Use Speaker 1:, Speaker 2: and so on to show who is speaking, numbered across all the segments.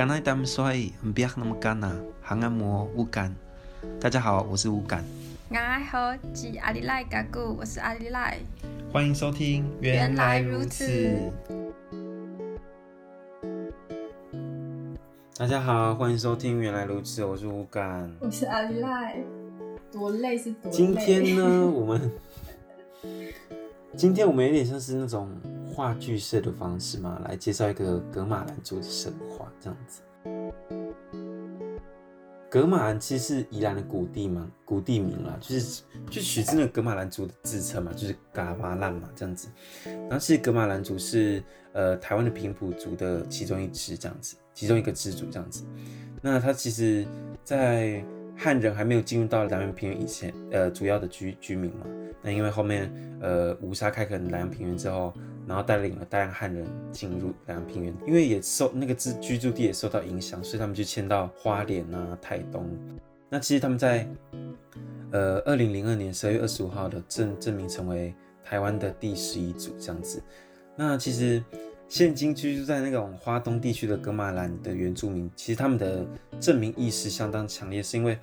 Speaker 1: 干那当帅，不要那么干呐，还按摩乌干。大家好，我是乌干。
Speaker 2: 我好，是阿里赖嘎古，我是阿里赖。
Speaker 1: 欢迎收听，原来如此。大家好，欢迎收听，原来如此，我是无感，
Speaker 2: 我是阿里赖。多累是多累。
Speaker 1: 今天呢，我们今天我们有点像是那种话剧社的方式嘛，来介绍一个格马兰族的神话，这样子。格马兰其实是宜兰的古地嘛，古地名啦，就是就取自那个噶玛兰族的自称嘛，就是噶玛兰嘛，这样子。然后其实噶玛兰族是呃台湾的平埔族的其中一支这样子，其中一个支族这样子。那它其实，在汉人还没有进入到南洋平原以前，呃，主要的居居民嘛，那因为后面，呃，吴沙开垦南洋平原之后，然后带领了大量汉人进入南洋平原，因为也受那个居居住地也受到影响，所以他们就迁到花莲啊、台东。那其实他们在，呃，二零零二年十二月二十五号的证证明成为台湾的第十一组这样子。那其实。现今居住在那种花东地区的噶玛兰的原住民，其实他们的证明意识相当强烈，是因为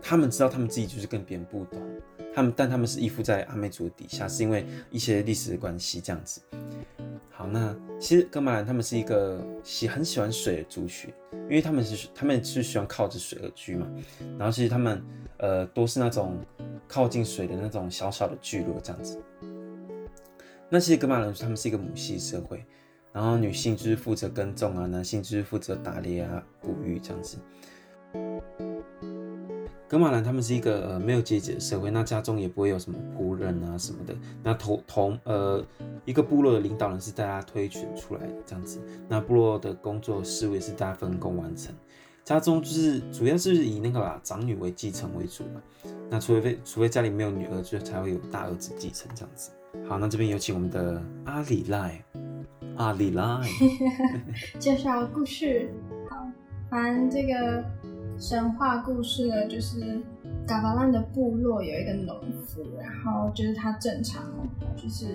Speaker 1: 他们知道他们自己就是跟别人不同，他们但他们是依附在阿美族底下，是因为一些历史的关系这样子。好，那其实噶玛兰他们是一个喜很喜欢水的族群，因为他们是他们是喜欢靠着水而居嘛，然后其实他们呃都是那种靠近水的那种小小的聚落这样子。那其实噶玛兰他们是一个母系社会。然后女性就是负责耕种啊，男性就是负责打猎啊、捕鱼这样子。噶玛兰他们是一个呃没有阶级的社会，那家中也不会有什么仆人啊什么的。那同同呃一个部落的领导人是大家推选出来的这样子。那部落的工作事务也是大家分工完成。家中就是主要是以那个吧长女为继承为主嘛。那除非除非家里没有女儿，就才会有大儿子继承这样子。好，那这边有请我们的阿里赖。阿里拉，
Speaker 2: 介绍故事。好，反正这个神话故事呢，就是嘎巴兰的部落有一个农夫，然后就是他正常就是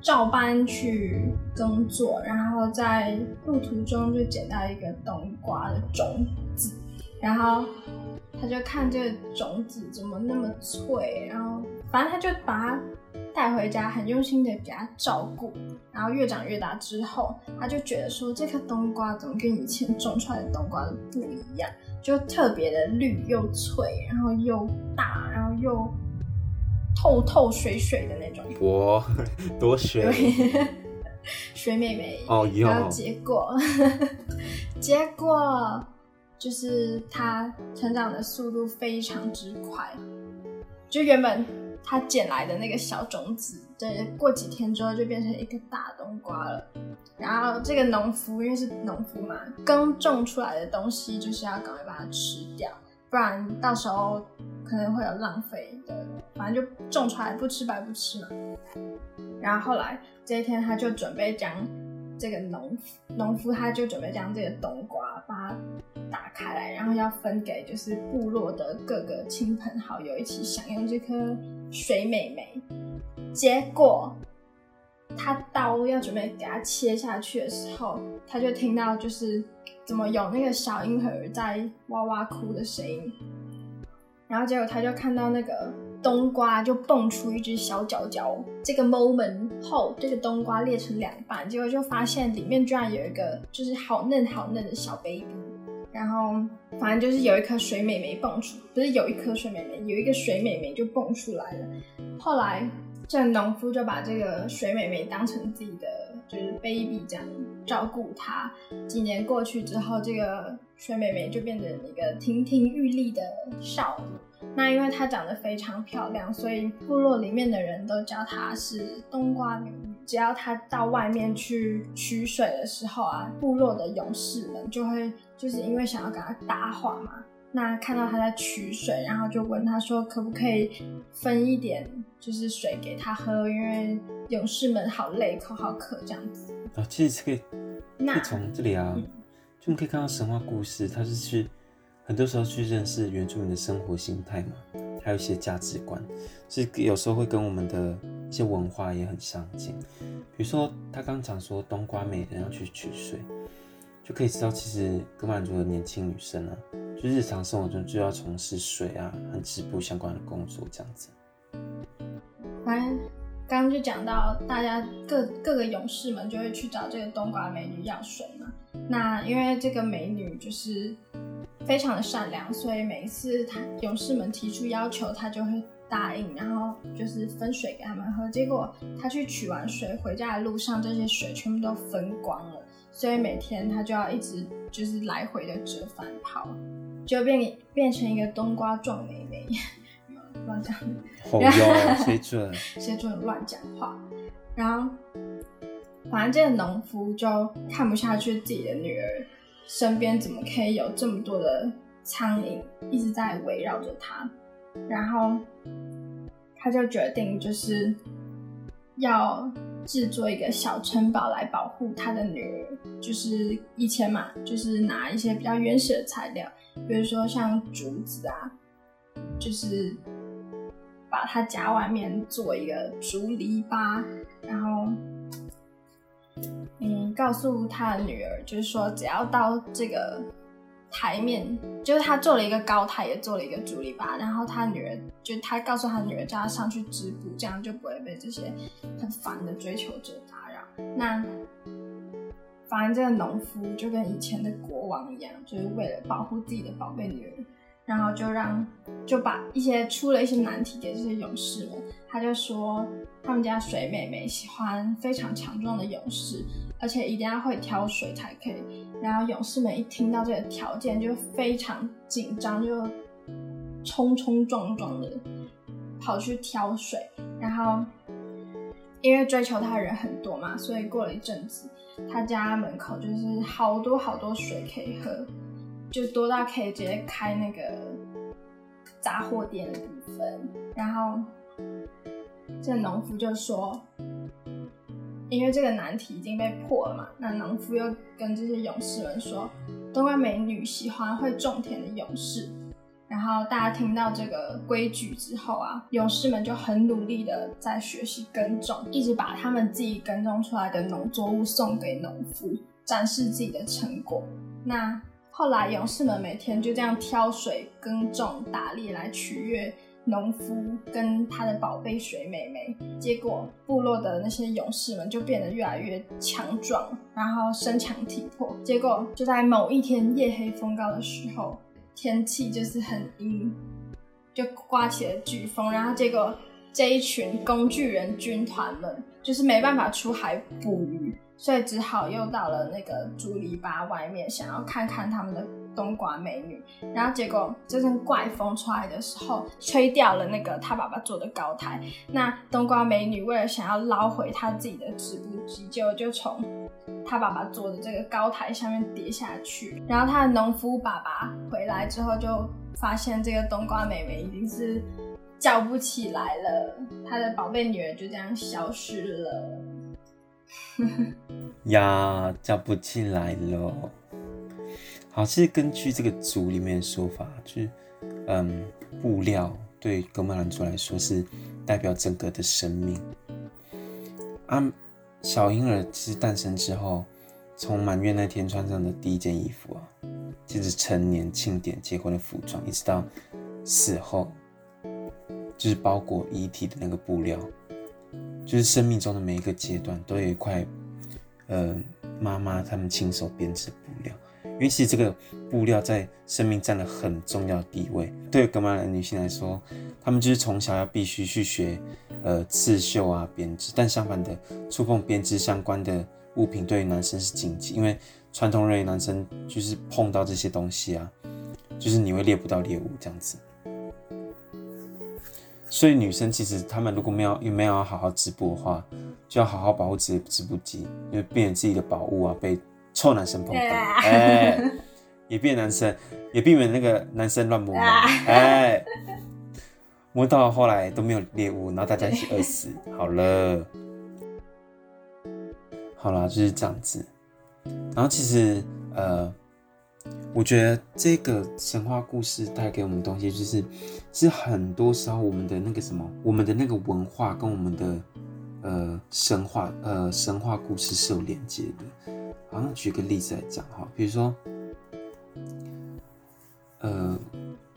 Speaker 2: 照搬去工作，然后在路途中就捡到一个冬瓜的种子，然后他就看这个种子怎么那么脆，然后反正他就把它。带回家，很用心的给他照顾，然后越长越大之后，他就觉得说，这颗冬瓜怎么跟以前种出来的冬瓜都不一样，就特别的绿又脆，然后又大，然后又透透水水的那种。
Speaker 1: 哇，多水！
Speaker 2: 水妹妹
Speaker 1: 哦，
Speaker 2: 然后结果，结果就是它成长的速度非常之快，就原本。他捡来的那个小种子，对，过几天之后就变成一个大冬瓜了。然后这个农夫因为是农夫嘛，刚种出来的东西就是要赶快把它吃掉，不然到时候可能会有浪费的。反正就种出来不吃白不吃嘛。然后后来这一天他就准备将这个农，农夫他就准备将这个冬瓜把它打开来，然后要分给就是部落的各个亲朋好友一起享用这颗。水美眉，结果他刀要准备给它切下去的时候，他就听到就是怎么有那个小婴儿在哇哇哭的声音，然后结果他就看到那个冬瓜就蹦出一只小脚脚，这个 moment 后，这个冬瓜裂成两半，结果就发现里面居然有一个就是好嫩好嫩的小 baby。然后，反正就是有一颗水美眉蹦出，不是有一颗水美眉，有一个水美眉就蹦出来了。后来，这农夫就把这个水美眉当成自己的就是 baby 这样照顾她。几年过去之后，这个水美眉就变成一个亭亭玉立的少女。那因为她长得非常漂亮，所以部落里面的人都叫她是冬瓜女。只要她到外面去取水的时候啊，部落的勇士们就会。就是因为想要跟他搭话嘛，那看到他在取水，然后就问他说，可不可以分一点就是水给他喝，因为勇士们好累，口好渴这样子。
Speaker 1: 啊，其实可以，可以从这里啊，嗯、就你可以看到神话故事，它是去很多时候去认识原住民的生活形态嘛，还有一些价值观，是有时候会跟我们的一些文化也很相近。比如说他刚讲说冬瓜美人要去取水。就可以知道，其实噶玛兰族的年轻女生啊，就日常生活中就要从事水啊和织布相关的工作，这样子。
Speaker 2: 反正刚刚就讲到，大家各各个勇士们就会去找这个冬瓜美女要水嘛。那因为这个美女就是非常的善良，所以每一次她勇士们提出要求，她就会答应，然后就是分水给他们喝。结果她去取完水回家的路上，这些水全部都分光了，所以每天他就要一直就是来回的折返跑，就变变成一个冬瓜状美眉。
Speaker 1: 乱讲，谁准？
Speaker 2: 谁准乱讲话？然后，反正这个农夫就看不下去自己的女儿身边怎么可以有这么多的苍蝇一直在围绕着他，然后他就决定就是要制作一个小城堡来保护他的女儿。就是以前嘛，就是拿一些比较原始的材料，比如说像竹子啊，就是。把他家外面做一个竹篱笆，然后，嗯，告诉他的女儿，就是说，只要到这个台面，就是他做了一个高台，也做了一个竹篱笆，然后他女儿就他告诉他女儿，叫他上去织布，这样就不会被这些很烦的追求者打扰。那，反正这个农夫就跟以前的国王一样，就是为了保护自己的宝贝女儿。然后就让就把一些出了一些难题给这些勇士们，他就说他们家水妹妹喜欢非常强壮的勇士，而且一定要会挑水才可以。然后勇士们一听到这个条件就非常紧张，就冲冲撞撞的跑去挑水。然后因为追求他的人很多嘛，所以过了一阵子，他家门口就是好多好多水可以喝。就多到可以直接开那个杂货店的部分，然后这农夫就说，因为这个难题已经被破了嘛，那农夫又跟这些勇士们说，都怪美女喜欢会种田的勇士，然后大家听到这个规矩之后啊，勇士们就很努力的在学习耕种，一直把他们自己耕种出来的农作物送给农夫，展示自己的成果。那后来，勇士们每天就这样挑水、耕种、打猎来取悦农夫跟他的宝贝水妹妹。结果，部落的那些勇士们就变得越来越强壮，然后身强体魄。结果，就在某一天夜黑风高的时候，天气就是很阴，就刮起了飓风。然后，结果这一群工具人军团们就是没办法出海捕鱼。所以只好又到了那个竹篱笆外面，想要看看他们的冬瓜美女。然后结果这阵怪风出来的时候，吹掉了那个他爸爸做的高台。那冬瓜美女为了想要捞回她自己的织布机，就就从他爸爸做的这个高台下面跌下去。然后他的农夫爸爸回来之后，就发现这个冬瓜美妹已经是叫不起来了，他的宝贝女儿就这样消失了。
Speaker 1: 呀，叫不起来了。好，其实根据这个族里面的说法，就是，嗯，布料对格玛兰族来说是代表整个的生命。啊，小婴儿其实诞生之后，从满月那天穿上的第一件衣服啊，就是成年庆典结婚的服装，一直到死后，就是包裹遗体的那个布料。就是生命中的每一个阶段，都有一块，呃，妈妈他们亲手编织布料。因为其实这个布料在生命占了很重要的地位。对于噶玛兰女性来说，她们就是从小要必须去学，呃，刺绣啊，编织。但相反的，触碰编织相关的物品，对于男生是禁忌，因为传统认为男生就是碰到这些东西啊，就是你会猎不到猎物这样子。所以女生其实她们如果没有也没有要好好织布的话，就要好好保护自己的织布机，因为避免自己的宝物啊被臭男生碰到，哎、欸，也避免男生也避免那个男生乱摸摸，哎、欸，摸到后来都没有猎物，然后大家一起饿死。好了，好了，就是这样子。然后其实呃。我觉得这个神话故事带给我们的东西，就是是很多时候我们的那个什么，我们的那个文化跟我们的呃神话呃神话故事是有连接的。好像举个例子来讲哈，比如说，呃，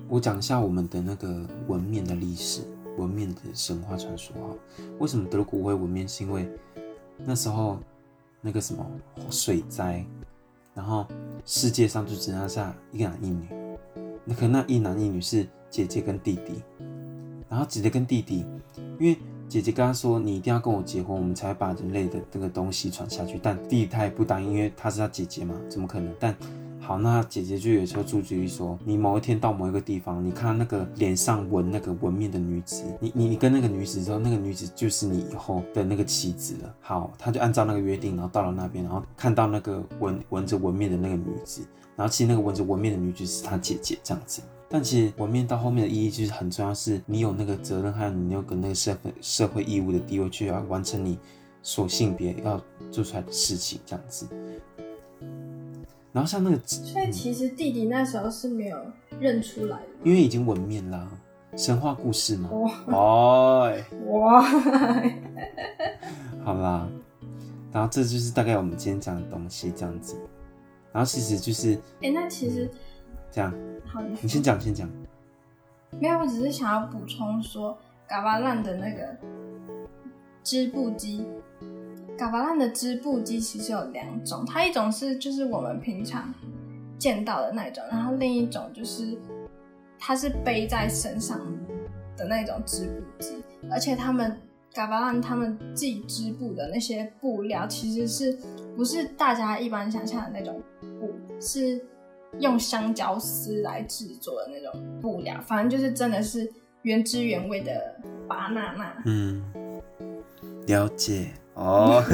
Speaker 1: 我讲一下我们的那个文面的历史，文面的神话传说哈。为什么德国会文面？是因为那时候那个什么水灾，然后世界上就只剩下一男一女，那可能那一男一女是姐姐跟弟弟，然后姐姐跟弟弟，因为。姐姐跟他说：“你一定要跟我结婚，我们才会把人类的这个东西传下去。”但弟弟他也不答应，因为他是他姐姐嘛，怎么可能？但好，那姐姐就有时候出主意说：“你某一天到某一个地方，你看那个脸上纹那个纹面的女子，你你你跟那个女子之后，那个女子就是你以后的那个妻子了。”好，他就按照那个约定，然后到了那边，然后看到那个纹纹着纹面的那个女子，然后其实那个纹着纹面的女子是他姐姐这样子。但其实纹面到后面的意义就是很重要，是你有那个责任，还有你有跟那个社会社会义务的地位，去要完成你所性别要做出来的事情，这样子。然后像那个，
Speaker 2: 所以其实弟弟那时候是没有认出来的，
Speaker 1: 因为已经纹面啦，神话故事嘛。
Speaker 2: 哦，哇，
Speaker 1: 好啦，然后这就是大概我们今天讲的东西，这样子。然后其实就是，
Speaker 2: 哎、欸，那其实。
Speaker 1: 这样，好，你先讲，先讲。
Speaker 2: 没有，我只是想要补充说，嘎巴烂的那个织布机，嘎巴烂的织布机其实有两种，它一种是就是我们平常见到的那种，然后另一种就是它是背在身上的那种织布机，而且他们嘎巴烂他们自己织布的那些布料，其实是不是大家一般想象的那种布，是。用香蕉丝来制作的那种布料，反正就是真的是原汁原味的芭娜娜。
Speaker 1: 嗯，了解哦。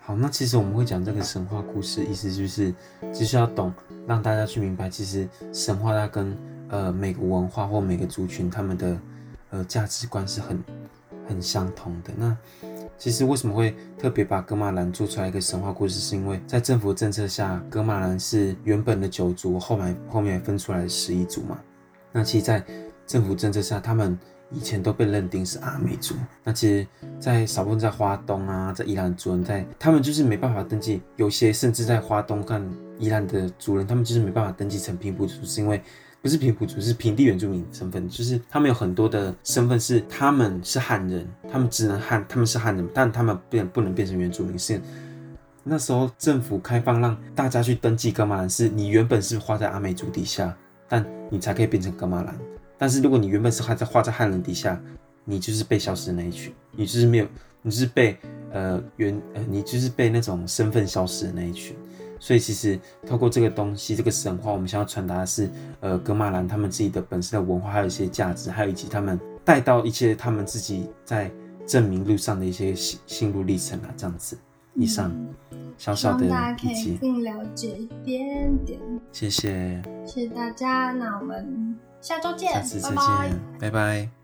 Speaker 1: 好，那其实我们会讲这个神话故事，意思就是，就是要懂，让大家去明白，其实神话它跟呃每个文化或每个族群他们的呃价值观是很很相同的。那其实为什么会特别把格马兰做出来一个神话故事，是因为在政府政策下，格马兰是原本的九族，后来后面分出来十一族嘛。那其实，在政府政策下，他们以前都被认定是阿美族。那其实，在少部分在花东啊，在宜兰族人，在他们就是没办法登记，有些甚至在花东跟宜兰的族人，他们就是没办法登记成平埔族，是因为。不是平埔族，是平地原住民身份，就是他们有很多的身份，是他们是汉人，他们只能汉，他们是汉人，但他们变不能变成原住民。是那时候政府开放让大家去登记噶玛兰，是你原本是花在阿美族底下，但你才可以变成噶玛兰。但是如果你原本是还在画在汉人底下，你就是被消失的那一群，你就是没有，你就是被呃原呃你就是被那种身份消失的那一群。所以其实透过这个东西，这个神话，我们想要传达的是，呃，格马兰他们自己的本身的文化，还有一些价值，还有以及他们带到一些他们自己在证明路上的一些心心路历程啊，这样子。以上小小的
Speaker 2: 可以更了解一点点。
Speaker 1: 谢谢，
Speaker 2: 谢谢大家，那我们下周见，
Speaker 1: 下次再见，拜拜。拜拜。